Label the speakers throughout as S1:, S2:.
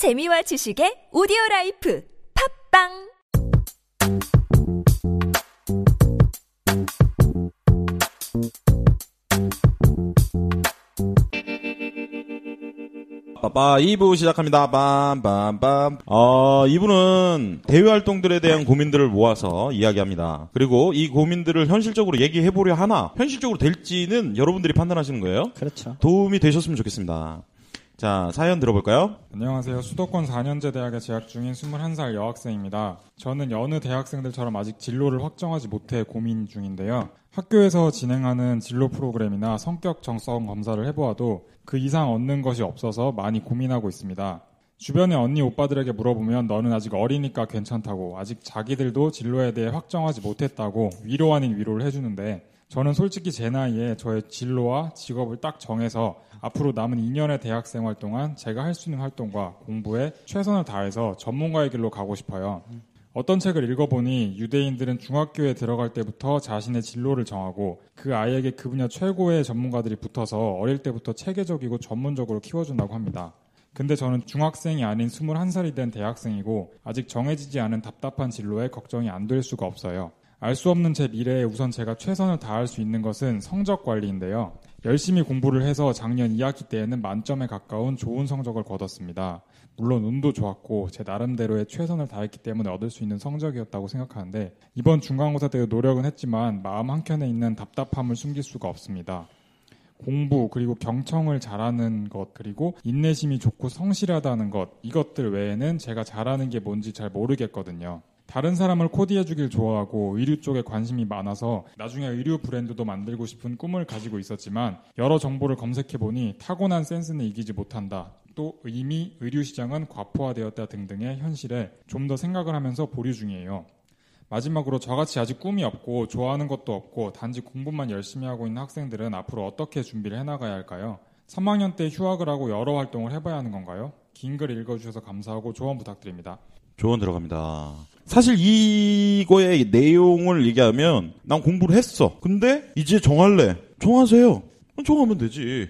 S1: 재미와 지식의 오디오 라이프 팟빵
S2: 빠빠 2부 시작합니다. 빰빰빰. 어, 2부는 대외 활동들에 대한 고민들을 모아서 이야기합니다. 그리고 이 고민들을 현실적으로 얘기해 보려 하나 현실적으로 될지는 여러분들이 판단하시는 거예요.
S3: 그렇죠.
S2: 도움이 되셨으면 좋겠습니다. 자, 사연 들어볼까요?
S4: 안녕하세요. 수도권 4년제 대학에 재학 중인 21살 여학생입니다. 저는 여느 대학생들처럼 아직 진로를 확정하지 못해 고민 중인데요. 학교에서 진행하는 진로 프로그램이나 성격 정성 검사를 해보아도 그 이상 얻는 것이 없어서 많이 고민하고 있습니다. 주변의 언니 오빠들에게 물어보면 너는 아직 어리니까 괜찮다고 아직 자기들도 진로에 대해 확정하지 못했다고 위로 아닌 위로를 해주는데 저는 솔직히 제 나이에 저의 진로와 직업을 딱 정해서 앞으로 남은 2년의 대학 생활 동안 제가 할 수 있는 활동과 공부에 최선을 다해서 전문가의 길로 가고 싶어요. 어떤 책을 읽어보니 유대인들은 중학교에 들어갈 때부터 자신의 진로를 정하고 그 아이에게 그 분야 최고의 전문가들이 붙어서 어릴 때부터 체계적이고 전문적으로 키워준다고 합니다. 근데 저는 중학생이 아닌 21살이 된 대학생이고 아직 정해지지 않은 답답한 진로에 걱정이 안 될 수가 없어요. 알 수 없는 제 미래에 우선 제가 최선을 다할 수 있는 것은 성적 관리인데요. 열심히 공부를 해서 작년 2학기 때에는 만점에 가까운 좋은 성적을 거뒀습니다. 물론 운도 좋았고 제 나름대로의 최선을 다했기 때문에 얻을 수 있는 성적이었다고 생각하는데 이번 중간고사 때도 노력은 했지만 마음 한켠에 있는 답답함을 숨길 수가 없습니다. 공부 그리고 경청을 잘하는 것 그리고 인내심이 좋고 성실하다는 것 이것들 외에는 제가 잘하는 게 뭔지 잘 모르겠거든요. 다른 사람을 코디해 주길 좋아하고 의류 쪽에 관심이 많아서 나중에 의류 브랜드도 만들고 싶은 꿈을 가지고 있었지만 여러 정보를 검색해 보니 타고난 센스는 이기지 못한다. 또 이미 의류 시장은 과포화되었다 등등의 현실에 좀 더 생각을 하면서 보류 중이에요. 마지막으로 저같이 아직 꿈이 없고 좋아하는 것도 없고 단지 공부만 열심히 하고 있는 학생들은 앞으로 어떻게 준비를 해나가야 할까요? 3학년 때 휴학을 하고 여러 활동을 해봐야 하는 건가요? 긴 글 읽어주셔서 감사하고 조언 부탁드립니다.
S2: 조언 들어갑니다. 사실 이거의 내용을 얘기하면 난 공부를 했어. 근데 이제 정할래. 정하세요. 정하면 되지.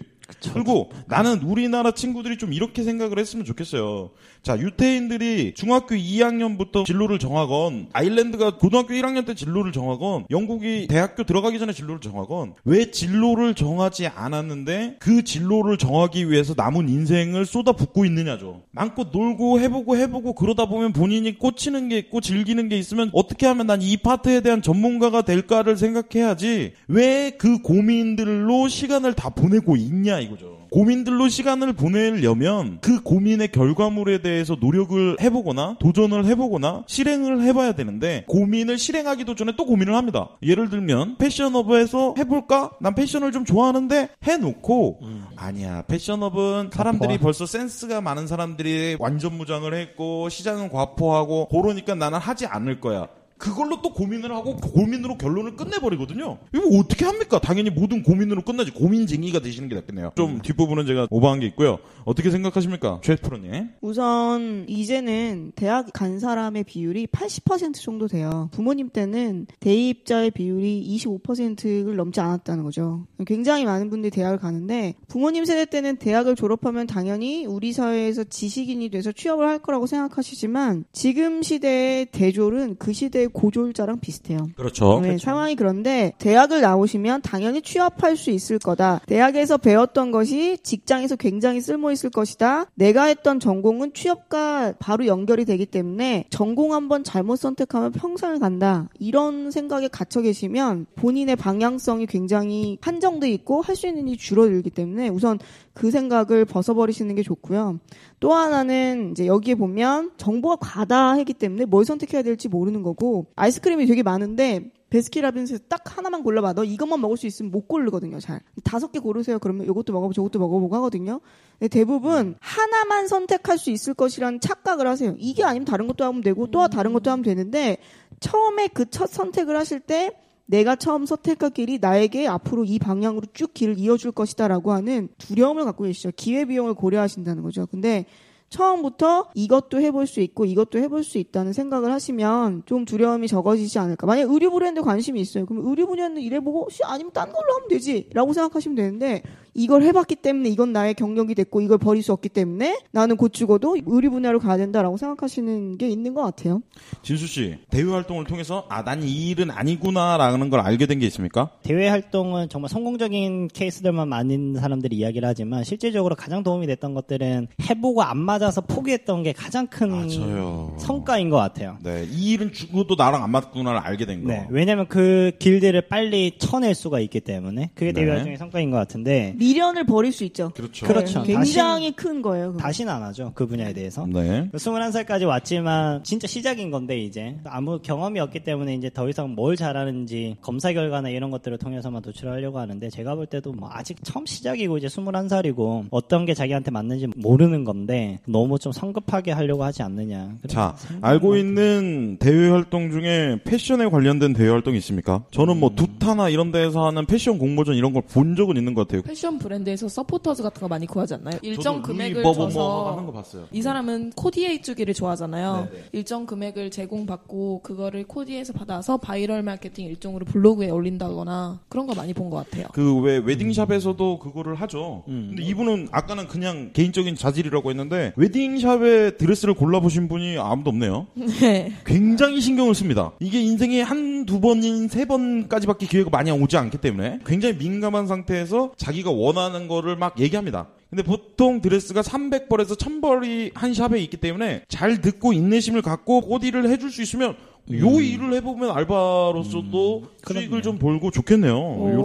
S2: 그리고 나는 우리나라 친구들이 좀 이렇게 생각을 했으면 좋겠어요. 자, 유태인들이 중학교 2학년부터 진로를 정하건, 아일랜드가 고등학교 1학년 때 진로를 정하건, 영국이 대학교 들어가기 전에 진로를 정하건, 왜 진로를 정하지 않았는데 그 진로를 정하기 위해서 남은 인생을 쏟아붓고 있느냐죠. 마음껏 놀고 해보고 해보고 그러다 보면 본인이 꽂히는 게 있고 즐기는 게 있으면 어떻게 하면 난 이 파트에 대한 전문가가 될까를 생각해야지 왜 그 고민들로 시간을 다 보내고 있냐 이거죠. 고민들로 시간을 보내려면 그 고민의 결과물에 대해서 노력을 해보거나 도전을 해보거나 실행을 해봐야 되는데 고민을 실행하기도 전에 또 고민을 합니다. 예를 들면 패션업에서 해볼까? 난 패션을 좀 좋아하는데 해놓고 아니야 패션업은 사람들이 벌써 센스가 많은 사람들이 완전 무장을 했고 시장은 과포하고 그러니까 나는 하지 않을 거야. 그걸로 또 고민을 하고 그 고민으로 결론을 끝내버리거든요. 이거 어떻게 합니까? 당연히 모든 고민으로 끝나지. 고민쟁이가 되시는 게 낫겠네요. 좀 뒷부분은 제가 오버한 게 있고요. 어떻게 생각하십니까? 최 프로님.
S5: 우선 이제는 대학 간 사람의 비율이 80% 정도 돼요. 부모님 때는 대입자의 비율이 25%를 넘지 않았다는 거죠. 굉장히 많은 분들이 대학을 가는데 부모님 세대 때는 대학을 졸업하면 당연히 우리 사회에서 지식인이 돼서 취업을 할 거라고 생각하시지만 지금 시대의 대졸은 그 시대의 고졸자랑 비슷해요.
S2: 그렇죠.
S5: 네, 상황이 그런데 대학을 나오시면 당연히 취업할 수 있을 거다. 대학에서 배웠던 것이 직장에서 굉장히 쓸모 있을 것이다. 내가 했던 전공은 취업과 바로 연결이 되기 때문에 전공 한번 잘못 선택하면 평생을 간다. 이런 생각에 갇혀 계시면 본인의 방향성이 굉장히 한정돼 있고 할 수 있는 일이 줄어들기 때문에 우선 그 생각을 벗어버리시는 게 좋고요. 또 하나는 이제 여기에 보면 정보가 과다하기 때문에 뭘 선택해야 될지 모르는 거고 아이스크림이 되게 많은데 베스킨라빈스에서 딱 하나만 골라봐. 너 이것만 먹을 수 있으면 못 고르거든요, 잘. 다섯 개 고르세요. 그러면 이것도 먹어보고 저것도 먹어보고 하거든요. 대부분 하나만 선택할 수 있을 것이라는 착각을 하세요. 이게 아니면 다른 것도 하면 되고 또 다른 것도 하면 되는데 처음에 그 첫 선택을 하실 때 내가 처음 선택한 길이 나에게 앞으로 이 방향으로 쭉 길을 이어줄 것이다라고 하는 두려움을 갖고 계시죠. 기회비용을 고려하신다는 거죠. 근데 처음부터 이것도 해볼 수 있고 이것도 해볼 수 있다는 생각을 하시면 좀 두려움이 적어지지 않을까. 만약 의류 브랜드 관심이 있어요. 그럼 의류 분야는 이래보고 아니면 딴 걸로 하면 되지 라고 생각하시면 되는데 이걸 해봤기 때문에 이건 나의 경력이 됐고 이걸 버릴 수 없기 때문에 나는 곧 죽어도 의료 분야로 가야 된다라고 생각하시는 게 있는 것 같아요.
S2: 진수 씨 대외 활동을 통해서 아 난 이 일은 아니구나라는 걸 알게 된 게 있습니까?
S3: 대외 활동은 정말 성공적인 케이스들만 많은 사람들이 이야기를 하지만 실제적으로 가장 도움이 됐던 것들은 해보고 안 맞아서 포기했던 게 가장 큰
S2: 맞아요.
S3: 성과인 것 같아요.
S2: 네, 이 일은 죽어도 나랑 안 맞구나를 알게 된 거.
S3: 네, 왜냐면 그 길들을 빨리 쳐낼 수가 있기 때문에 그게 대외
S2: 네.
S3: 활동의 성과인 것 같은데
S5: 미련을 버릴 수 있죠.
S2: 그렇죠.
S3: 그렇죠.
S5: 네, 굉장히 큰 거예요. 그거.
S3: 다시는 안 하죠 그 분야에 대해서.
S2: 네.
S3: 21살까지 왔지만 진짜 시작인 건데 이제 아무 경험이 없기 때문에 이제 더 이상 뭘 잘하는지 검사 결과나 이런 것들을 통해서만 도출하려고 하는데 제가 볼 때도 뭐 아직 처음 시작이고 이제 21살이고 어떤 게 자기한테 맞는지 모르는 건데 너무 좀 성급하게 하려고 하지 않느냐.
S2: 자, 알고 있는 대외 활동 중에 패션에 관련된 대외 활동이 있습니까? 저는 뭐 두타나 이런 데에서 하는 패션 공모전 이런 걸 본 적은 있는 것 같아요.
S6: 패션 브랜드에서 서포터즈 같은 거 많이 구하지 않나요? 일정
S2: 정도
S6: 금액을 줘서
S2: 하는 거 봤어요.
S6: 이 사람은 코디해 주기를 좋아하잖아요.
S2: 네네.
S6: 일정 금액을 제공받고 그거를 코디해서 받아서 바이럴 마케팅 일종으로 블로그에 올린다거나 그런 거 많이 본 것 같아요.
S2: 그 왜 웨딩샵에서도 그거를 하죠.
S3: 음.
S2: 근데 이분은 아까는 그냥 개인적인 자질이라고 했는데 웨딩샵에 드레스를 골라보신 분이 아무도 없네요.
S6: 네.
S2: 굉장히 신경을 씁니다. 이게 인생에 한두 번인 세 번까지밖에 기회가 많이 오지 않기 때문에 굉장히 민감한 상태에서 자기가 원하는 거를 막 얘기합니다. 근데 보통 드레스가 300벌에서 1000벌이 한 샵에 있기 때문에 잘 듣고 인내심을 갖고 코디를 해줄 수 있으면 요 일을 해보면 알바로서도 수익을 좀 벌고 좋겠네요.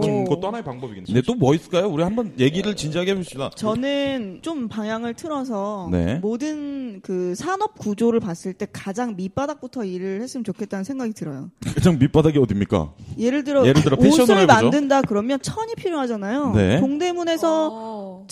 S2: 이런 것도 하나의 방법이겠네요. 근데 또 뭐 있을까요? 우리 한번 얘기를 진지하게 해봅시다.
S5: 저는 좀 방향을 틀어서
S2: 네.
S5: 모든 그 산업 구조를 봤을 때 가장 밑바닥부터 일을 했으면 좋겠다는 생각이 들어요.
S2: 가장 밑바닥이 어딥니까?
S5: 예를 들어,
S2: 예를 들어 패션을
S5: 옷을
S2: 해보죠.
S5: 만든다 그러면 천이 필요하잖아요.
S2: 네.
S5: 동대문에서
S6: 어.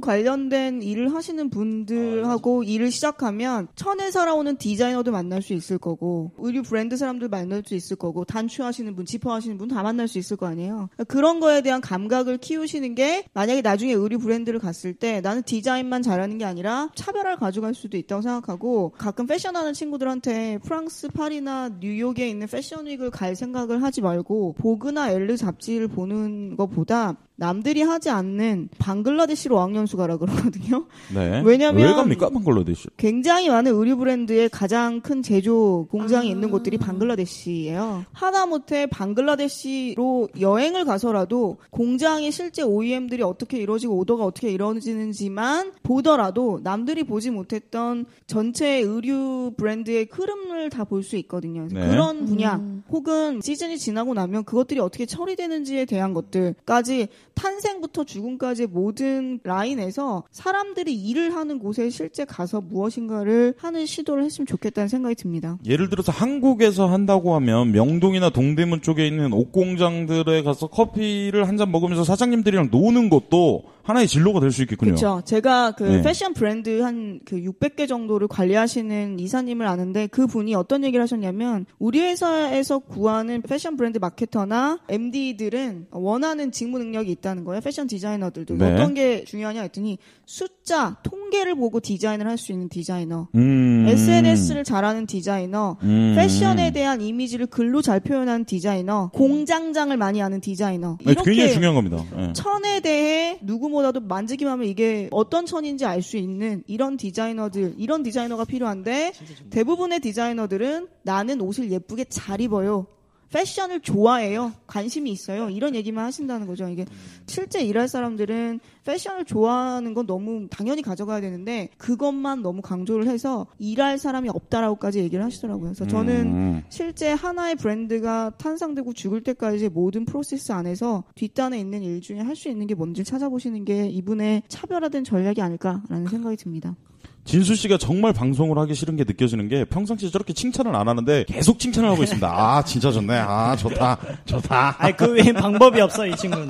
S5: 천 관련된 일을 하시는 분들하고 일을 시작하면 천에 살아오는 디자이너도 만날 수 있을 거고 의류 브랜드 사람들 만날 수 있을 거고 단추하시는 분, 지퍼하시는 분 다 만날 수 있을 거 아니에요. 그런 거에 대한 감각을 키우시는 게 만약에 나중에 의류 브랜드를 갔을 때 나는 디자인만 잘하는 게 아니라 차별화를 가져갈 수도 있다고 생각하고 가끔 패션하는 친구들한테 프랑스 파리나 뉴욕에 있는 패션위크를 갈 생각을 하지 말고 보그나 엘르 잡지를 보는 것보다 남들이 하지 않는 방글라데시로 어학 연수 가라 그러거든요.
S2: 네.
S5: 왜냐면-
S2: 왜 갑니까? 방글라데시.
S5: 굉장히 많은 의류 브랜드의 가장 큰 제조 공장이 있는 곳들이 방글라데시예요. 하다못해 방글라데시로 여행을 가서라도 공장의 실제 OEM들이 어떻게 이루어지고 오더가 어떻게 이루어지는지만 보더라도 남들이 보지 못했던 전체 의류 브랜드의 흐름을 다 볼 수 있거든요.
S2: 네.
S5: 그런 분야 혹은 시즌이 지나고 나면 그것들이 어떻게 처리되는지에 대한 것들까지 탄생부터 죽음까지의 모든 라인 에서 사람들이 일을 하는 곳에 실제 가서 무엇인가를 하는 시도를 했으면 좋겠다는 생각이 듭니다.
S2: 예를 들어서 한국에서 한다고 하면 명동이나 동대문 쪽에 있는 옷공장들에 가서 커피를 한 잔 먹으면서 사장님들이랑 노는 것도 하나의 진로가 될 수 있겠군요.
S5: 그렇죠. 제가 그
S2: 네.
S5: 패션 브랜드 한 그 600개 정도를 관리하시는 이사님을 아는데 그 분이 어떤 얘기를 하셨냐면 우리 회사에서 구하는 패션 브랜드 마케터나 MD들은 원하는 직무 능력이 있다는 거예요. 패션 디자이너들도
S2: 네.
S5: 어떤 게 중요하냐 했더니 숫자, 통계를 보고 디자인을 할 수 있는 디자이너,
S2: 음.
S5: SNS를 잘하는 디자이너,
S2: 음.
S5: 패션에 대한 이미지를 글로 잘 표현하는 디자이너, 공장장을 많이 아는 디자이너
S2: 네,
S5: 이렇게
S2: 굉장히 중요한 겁니다. 네.
S5: 천에 대해 누구 보다도 만지기만 하면 이게 어떤 천인지 알 수 있는 이런 디자이너들, 이런 디자이너가 필요한데 대부분의 디자이너들은 나는 옷을 예쁘게 잘 입어요. 패션을 좋아해요. 관심이 있어요. 이런 얘기만 하신다는 거죠. 이게 실제 일할 사람들은 패션을 좋아하는 건 너무 당연히 가져가야 되는데 그것만 너무 강조를 해서 일할 사람이 없다라고까지 얘기를 하시더라고요. 그래서 저는
S2: 음.
S5: 실제 하나의 브랜드가 탄생되고 죽을 때까지 모든 프로세스 안에서 뒷단에 있는 일 중에 할 수 있는 게 뭔지 찾아보시는 게 이분의 차별화된 전략이 아닐까라는 생각이 듭니다.
S2: 진수 씨가 정말 방송을 하기 싫은 게 느껴지는 게 평상시에 저렇게 칭찬을 안 하는데 계속 칭찬을 하고 있습니다. 아, 진짜 좋네. 아, 좋다. 좋다.
S3: 아니 그 외엔 방법이 없어 이 친구는.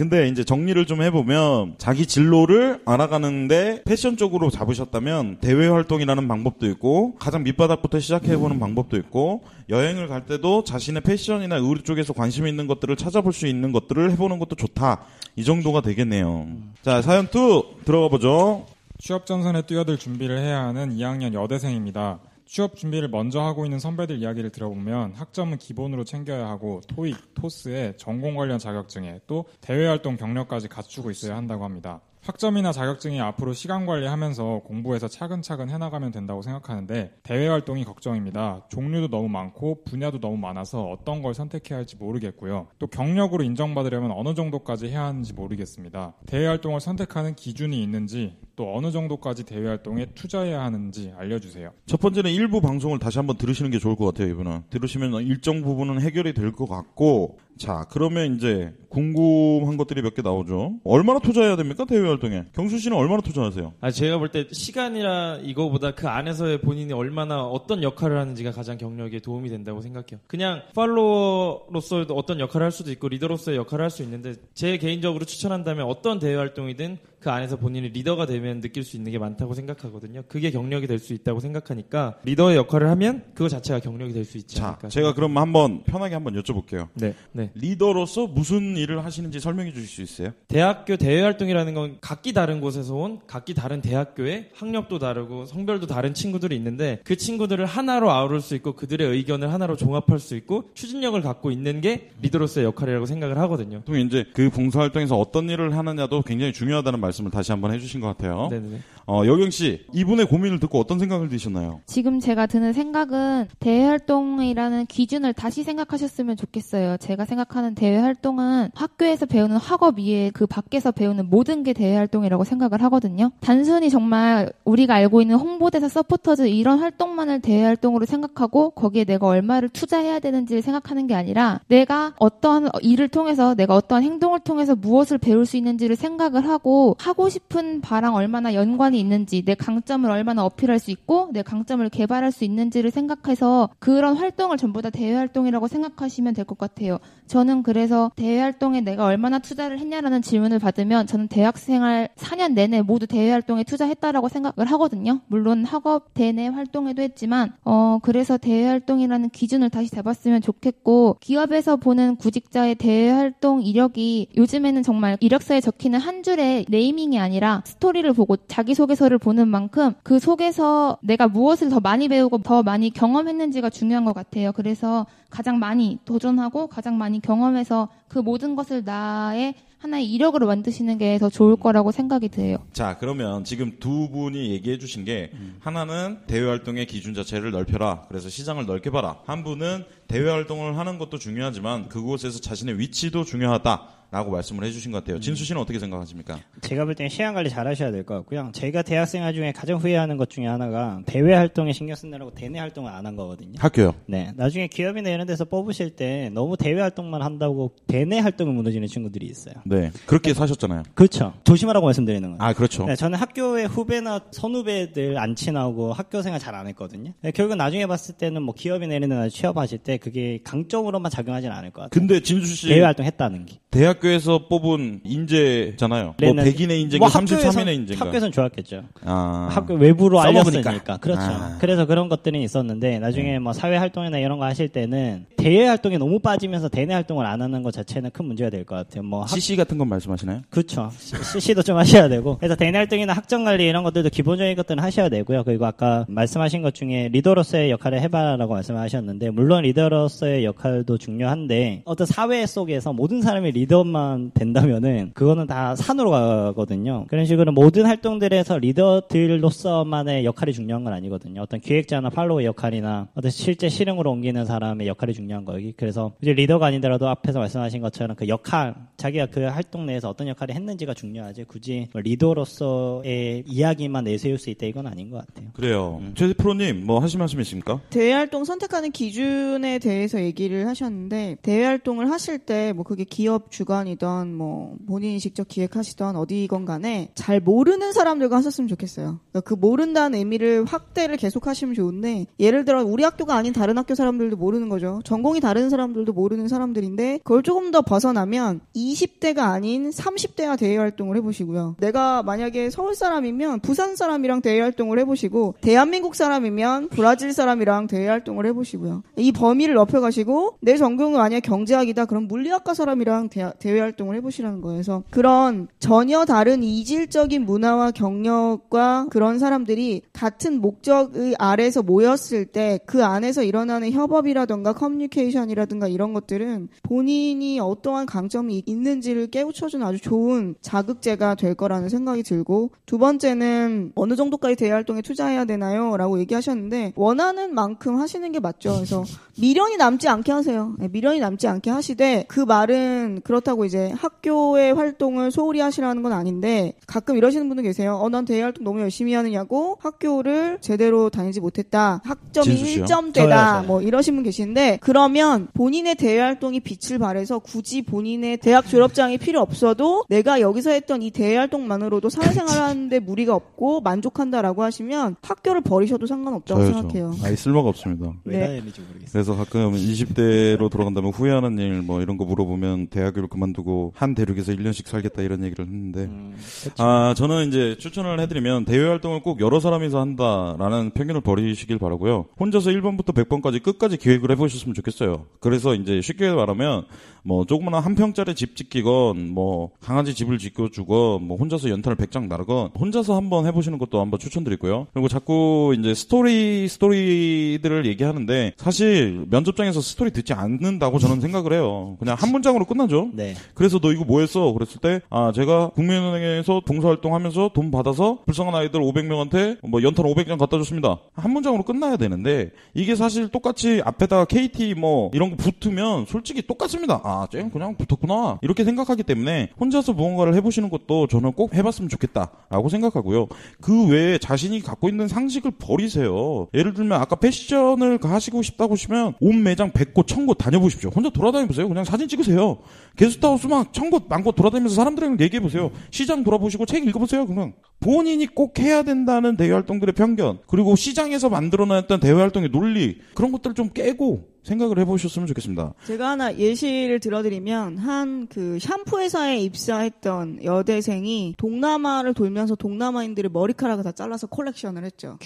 S2: 근데 이제 정리를 좀 해보면 자기 진로를 알아가는데 패션 쪽으로 잡으셨다면 대외 활동이라는 방법도 있고 가장 밑바닥부터 시작해보는 방법도 있고 여행을 갈 때도 자신의 패션이나 의류 쪽에서 관심 있는 것들을 찾아볼 수 있는 것들을 해보는 것도 좋다. 이 정도가 되겠네요. 자, 사연 2 들어가 보죠.
S4: 취업 전선에 뛰어들 준비를 해야 하는 2학년 여대생입니다. 취업 준비를 먼저 하고 있는 선배들 이야기를 들어보면 학점은 기본으로 챙겨야 하고 토익, 토스에 전공 관련 자격증에 또 대외 활동 경력까지 갖추고 있어야 한다고 합니다. 학점이나 자격증이 앞으로 시간 관리하면서 공부해서 차근차근 해나가면 된다고 생각하는데 대외 활동이 걱정입니다. 종류도 너무 많고 분야도 너무 많아서 어떤 걸 선택해야 할지 모르겠고요. 또 경력으로 인정받으려면 어느 정도까지 해야 하는지 모르겠습니다. 대외 활동을 선택하는 기준이 있는지 또 어느 정도까지 대외 활동에 투자해야 하는지 알려주세요.
S2: 첫 번째는 일부 방송을 다시 한번 들으시는 게 좋을 것 같아요, 이분은. 들으시면 일정 부분은 해결이 될 것 같고, 자, 그러면 이제 궁금한 것들이 몇 개 나오죠. 얼마나 투자해야 됩니까, 대외 활동에? 경수 씨는 얼마나 투자하세요?
S7: 아, 제가 볼 때 시간이라 이거보다 그 안에서의 본인이 얼마나 어떤 역할을 하는지가 가장 경력에 도움이 된다고 생각해요. 그냥 팔로워로서 어떤 역할을 할 수도 있고 리더로서의 역할을 할 수 있는데 제 개인적으로 추천한다면 어떤 대외 활동이든 그 안에서 본인이 리더가 되면 느낄 수 있는 게 많다고 생각하거든요. 그게 경력이 될 수 있다고 생각하니까 리더의 역할을 하면 그거 자체가 경력이 될 수 있지
S2: 자,
S7: 않을까.
S2: 제가 그럼 한번 편하게 한번 여쭤볼게요.
S7: 네, 네.
S2: 리더로서 무슨 일을 하시는지 설명해 주실 수 있어요?
S7: 대학교 대외 활동이라는 건 각기 다른 곳에서 온 각기 다른 대학교에 학력도 다르고 성별도 다른 친구들이 있는데 그 친구들을 하나로 아우를 수 있고 그들의 의견을 하나로 종합할 수 있고 추진력을 갖고 있는 게 리더로서의 역할이라고 생각을 하거든요.
S2: 또 이제 그 봉사활동에서 어떤 일을 하느냐도 굉장히 중요하다는 말 씀을 다시 한번 해주신 것 같아요.
S7: 네네.
S2: 어, 여경 씨, 이분의 고민을 듣고 어떤 생각을 드셨나요?
S8: 지금 제가 드는 생각은 대외 활동이라는 기준을 다시 생각하셨으면 좋겠어요. 제가 생각하는 대외 활동은 학교에서 배우는 학업 이외에 그 밖에서 배우는 모든 게 대외 활동이라고 생각을 하거든요. 단순히 정말 우리가 알고 있는 홍보대사 서포터즈 이런 활동만을 대외 활동으로 생각하고 거기에 내가 얼마를 투자해야 되는지를 생각하는 게 아니라 내가 어떠한 일을 통해서 내가 어떠한 행동을 통해서 무엇을 배울 수 있는지를 생각을 하고 하고 싶은 바랑 얼마나 연관이 있는지 내 강점을 얼마나 어필할 수 있고 내 강점을 개발할 수 있는지를 생각해서 그런 활동을 전부 다 대외 활동이라고 생각하시면 될 것 같아요. 저는 그래서 대외 활동에 내가 얼마나 투자를 했냐라는 질문을 받으면 저는 대학 생활 4년 내내 모두 대외 활동에 투자했다라고 생각을 하거든요. 물론 학업 대내 활동에도 했지만 어 그래서 대외 활동이라는 기준을 다시 잡았으면 좋겠고 기업에서 보는 구직자의 대외 활동 이력이 요즘에는 정말 이력서에 적히는 한 줄의 네이밍이 아니라 스토리를 보고 자기소개서를 보는 만큼 그 속에서 내가 무엇을 더 많이 배우고 더 많이 경험했는지가 중요한 것 같아요. 그래서 가장 많이 도전하고 가장 많이 경험해서 그 모든 것을 나의 하나의 이력으로 만드시는 게 더 좋을 거라고 생각이 돼요.
S2: 자, 그러면 지금 두 분이 얘기해 주신 게 하나는 대외 활동의 기준 자체를 넓혀라. 그래서 시장을 넓게 봐라. 한 분은 대외 활동을 하는 것도 중요하지만 그곳에서 자신의 위치도 중요하다. 라고 말씀을 해주신 것 같아요. 진수 씨는 어떻게 생각하십니까?
S3: 제가 볼 때는 시간 관리 잘 하셔야 될 것 같고요. 제가 대학생활 중에 가장 후회하는 것 중에 하나가 대외 활동에 신경 쓰느라고 대내 활동을 안 한 거거든요.
S2: 학교요.
S3: 네. 나중에 기업이나 이런 데서 뽑으실 때 너무 대외 활동만 한다고 대내 활동을 무너지는 친구들이 있어요.
S2: 네. 그렇게 사셨잖아요.
S3: 그렇죠. 조심하라고 말씀드리는 거예요.
S2: 아, 그렇죠.
S3: 네, 저는 학교의 후배나 선후배들 안 친하고 학교 생활 잘 안 했거든요. 네, 결국 나중에 봤을 때는 뭐 기업이나 이런 데 취업하실 때 그게 강점으로만 작용하진 않을 것 같아요.
S2: 근데 진수 씨
S3: 대외 활동 했다는 게.
S2: 대학교에서 뽑은 인재잖아요. 뭐 100인의 인재인가
S3: 뭐
S2: 33인의 인재인가.
S3: 학교에선 좋았겠죠.
S2: 아.
S3: 학교 외부로
S2: 써먹으니까.
S3: 알렸으니까. 그렇죠.
S2: 아.
S3: 그래서 그런 것들이 있었는데 나중에 뭐 사회 활동이나 이런 거 하실 때는 대외 활동에 너무 빠지면서 대내 활동을 안 하는 것 자체는 큰 문제가 될 것 같아요. 뭐 학...
S2: CC 같은 건 말씀하시나요?
S3: 그렇죠. CC도 좀 하셔야 되고. 그래서 대내 활동이나 학점 관리 이런 것들도 기본적인 것들은 하셔야 되고요. 그리고 아까 말씀하신 것 중에 리더로서의 역할을 해봐라라고 말씀하셨는데 물론 리더 로서의 역할도 중요한데 어떤 사회 속에서 모든 사람이 리더만 된다면은 그거는 다 산으로 가거든요. 그런 식으로 모든 활동들에서 리더들로서만의 역할이 중요한 건 아니거든요. 어떤 기획자나 팔로워 역할이나 어떤 실제 실행으로 옮기는 사람의 역할이 중요한 거기. 그래서 이제 리더가 아니더라도 앞에서 말씀하신 것처럼 그 역할, 자기가 그 활동 내에서 어떤 역할을 했는지가 중요하지. 굳이 뭐 리더로서의 이야기만 내세울 수 있다 이건 아닌 것 같아요.
S2: 그래요. 최 프로님 뭐 하실 말씀 있습니까?
S5: 대외 활동 선택하는 기준에 대해서 얘기를 하셨는데 대외 활동을 하실 때 뭐 그게 기업 주관이던 뭐 본인이 직접 기획하시던 어디건 간에 잘 모르는 사람들과 하셨으면 좋겠어요. 그러니까 그 모른다는 의미를 확대를 계속 하시면 좋은데 예를 들어 우리 학교가 아닌 다른 학교 사람들도 모르는 거죠. 전공이 다른 사람들도 모르는 사람들인데 그걸 조금 더 벗어나면 20대가 아닌 30대와 대외 활동을 해보시고요. 내가 만약에 서울 사람이면 부산 사람이랑 대외 활동을 해보시고 대한민국 사람이면 브라질 사람이랑 대외 활동을 해보시고요. 이 범위 를 넓혀가시고 내 전공은 만약 경제학이다 그럼 물리학과 사람이랑 대, 대외 활동을 해보시라는 거예요. 그래서 그런 전혀 다른 이질적인 문화와 경력과 그런 사람들이 같은 목적의 아래서 모였을 때 그 안에서 일어나는 협업이라든가 커뮤니케이션이라든가 이런 것들은 본인이 어떠한 강점이 있는지를 깨우쳐주는 아주 좋은 자극제가 될 거라는 생각이 들고 두 번째는 어느 정도까지 대외 활동에 투자해야 되나요? 라고 얘기하셨는데 원하는 만큼 하시는 게 맞죠. 그래서 미 련이 남지 않게 하세요. 네, 미련이 남지 않게 하시되 그 말은 그렇다고 이제 학교의 활동을 소홀히 하시라는 건 아닌데 가끔 이러시는 분들 계세요. 어, 난 대외 활동 너무 열심히 하느냐고 학교를 제대로 다니지 못했다. 학점이
S2: 진수 씨요?
S5: 1점대다.
S3: 저요, 저요.
S5: 뭐 이러신 분 계신데 그러면 본인의 대외 활동이 빛을 발해서 굳이 본인의 대학 졸업장이 필요 없어도 내가 여기서 했던 이 대외 활동만으로도 사회생활 하는데 무리가 없고 만족한다라고 하시면 학교를 버리셔도 상관없다고
S2: 저요,
S5: 생각해요.
S2: 저. 아예 쓸모가 없습니다.
S3: 왜
S5: 네.
S3: 다녔는지 모르겠어요.
S2: 그래서 가끔 20대로 돌아간다면 후회하는 일 뭐 이런 거 물어보면 대학교를 그만두고 한 대륙에서 1년씩 살겠다 이런 얘기를 했는데
S3: 음,
S2: 아 저는 이제 추천을 해드리면 대외 활동을 꼭 여러 사람이서 한다라는 편견을 버리시길 바라고요. 혼자서 1번부터 100번까지 끝까지 기획을 해보셨으면 좋겠어요. 그래서 이제 쉽게 말하면 뭐 조그마한 한 평짜리 집 짓기건 뭐 강아지 집을 짓겨주건 뭐 혼자서 연탄을 100장 나르건 혼자서 한번 해보시는 것도 한번 추천드리고요. 그리고 자꾸 이제 스토리 스토리들을 얘기하는데 사실 면접장에서 스토리 듣지 않는다고 저는 생각을 해요. 그냥 한 문장으로 끝나죠.
S3: 네.
S2: 그래서 너 이거 뭐 했어? 그랬을 때, 아, 제가 국민은행에서 봉사활동 하면서 돈 받아서 불쌍한 아이들 500명한테 뭐 연탄 500장 갖다 줬습니다. 한 문장으로 끝나야 되는데, 이게 사실 똑같이 앞에다가 KT 뭐 이런 거 붙으면 솔직히 똑같습니다. 아, 쟤 그냥 붙었구나. 이렇게 생각하기 때문에 혼자서 무언가를 해보시는 것도 저는 꼭 해봤으면 좋겠다라고 생각하고요. 그 외에 자신이 갖고 있는 상식을 버리세요. 예를 들면 아까 패션을 하시고 싶다고 하시면 온 매장 100곳, 1000곳 다녀보십시오. 혼자 돌아다녀보세요. 그냥 사진 찍으세요. 게스트하우스 막 천곳 만곳 돌아다니면서 사람들이랑 얘기해 보세요. 시장 돌아보시고 책 읽어보세요. 그냥 본인이 꼭 해야 된다는 대외 활동들의 편견 그리고 시장에서 만들어냈던 대외 활동의 논리 그런 것들을 좀 깨고 생각을 해보셨으면 좋겠습니다.
S5: 제가 하나 예시를 들어드리면 한 그 샴푸 회사에 입사했던 여대생이 동남아를 돌면서 동남아인들의 머리카락을 다 잘라서 컬렉션을 했죠.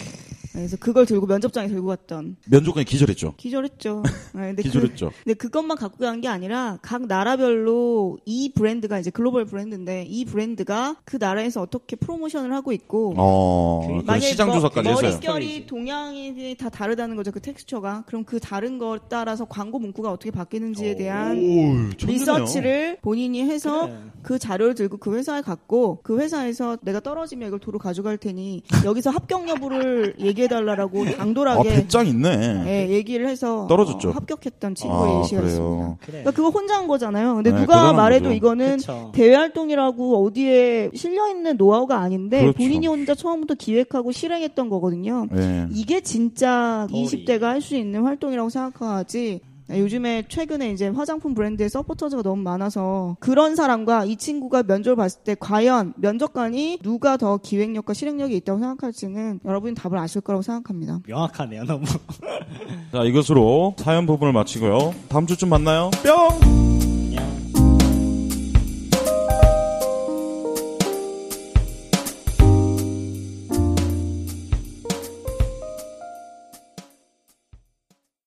S5: 그래서 그걸 들고 면접장에 들고 갔던
S2: 면접관이 기절했죠.
S5: 기절했죠. 네, 근데 그,
S2: 기절했죠.
S5: 근데 그것만 갖고 간 게 아니라 각 나라별로 이 브랜드가 이제 글로벌 브랜드인데 이 브랜드가 그 나라에서 어떻게 프로모션 을 하고 있고
S2: 어, 그
S5: 만약에
S2: 시장
S5: 머-
S2: 조사까지 했어요.
S5: 머릿결이 동양인이 다 다르다는 거죠. 그 텍스처가. 그럼 그 다른 거 따라서 광고 문구가 어떻게 바뀌는지에 대한
S2: 오.
S5: 리서치를 본인이 해서
S3: 그래.
S5: 그 자료를 들고 그 회사에 갔고 그 회사에서 내가 떨어지면 이걸 도로 가져갈 테니 여기서 합격 여부를 얘기해 달라고
S2: 아,
S5: 당돌하게
S2: 배짱 있네.
S5: 예, 얘기를 해서
S2: 떨어졌죠.
S5: 어, 합격했던 친구의
S2: 아,
S5: 예시가
S2: 그래요.
S5: 있습니다.
S3: 그래.
S5: 그러니까 그거 혼자 한 거잖아요. 근데
S2: 네,
S5: 누가 말해도
S2: 거죠.
S5: 이거는
S3: 그쵸.
S5: 대외 활동이라고 어디에 실려 있는 노하우가 아닌데
S2: 그렇죠.
S5: 본인이 혼자 처음부터 기획하고 실행했던 거거든요.
S2: 예.
S5: 이게 진짜
S3: 거리.
S5: 20대가 할 수 있는 활동이라고 생각하지. 네, 요즘에 최근에 이제 화장품 브랜드의 서포터즈가 너무 많아서 그런 사람과 이 친구가 면접을 봤을 때 과연 면접관이 누가 더 기획력과 실행력이 있다고 생각할지는 여러분이 답을 아실 거라고 생각합니다.
S3: 명확하네요, 너무.
S2: 자, 이것으로 사연 부분을 마치고요. 다음 주쯤 만나요. 뿅!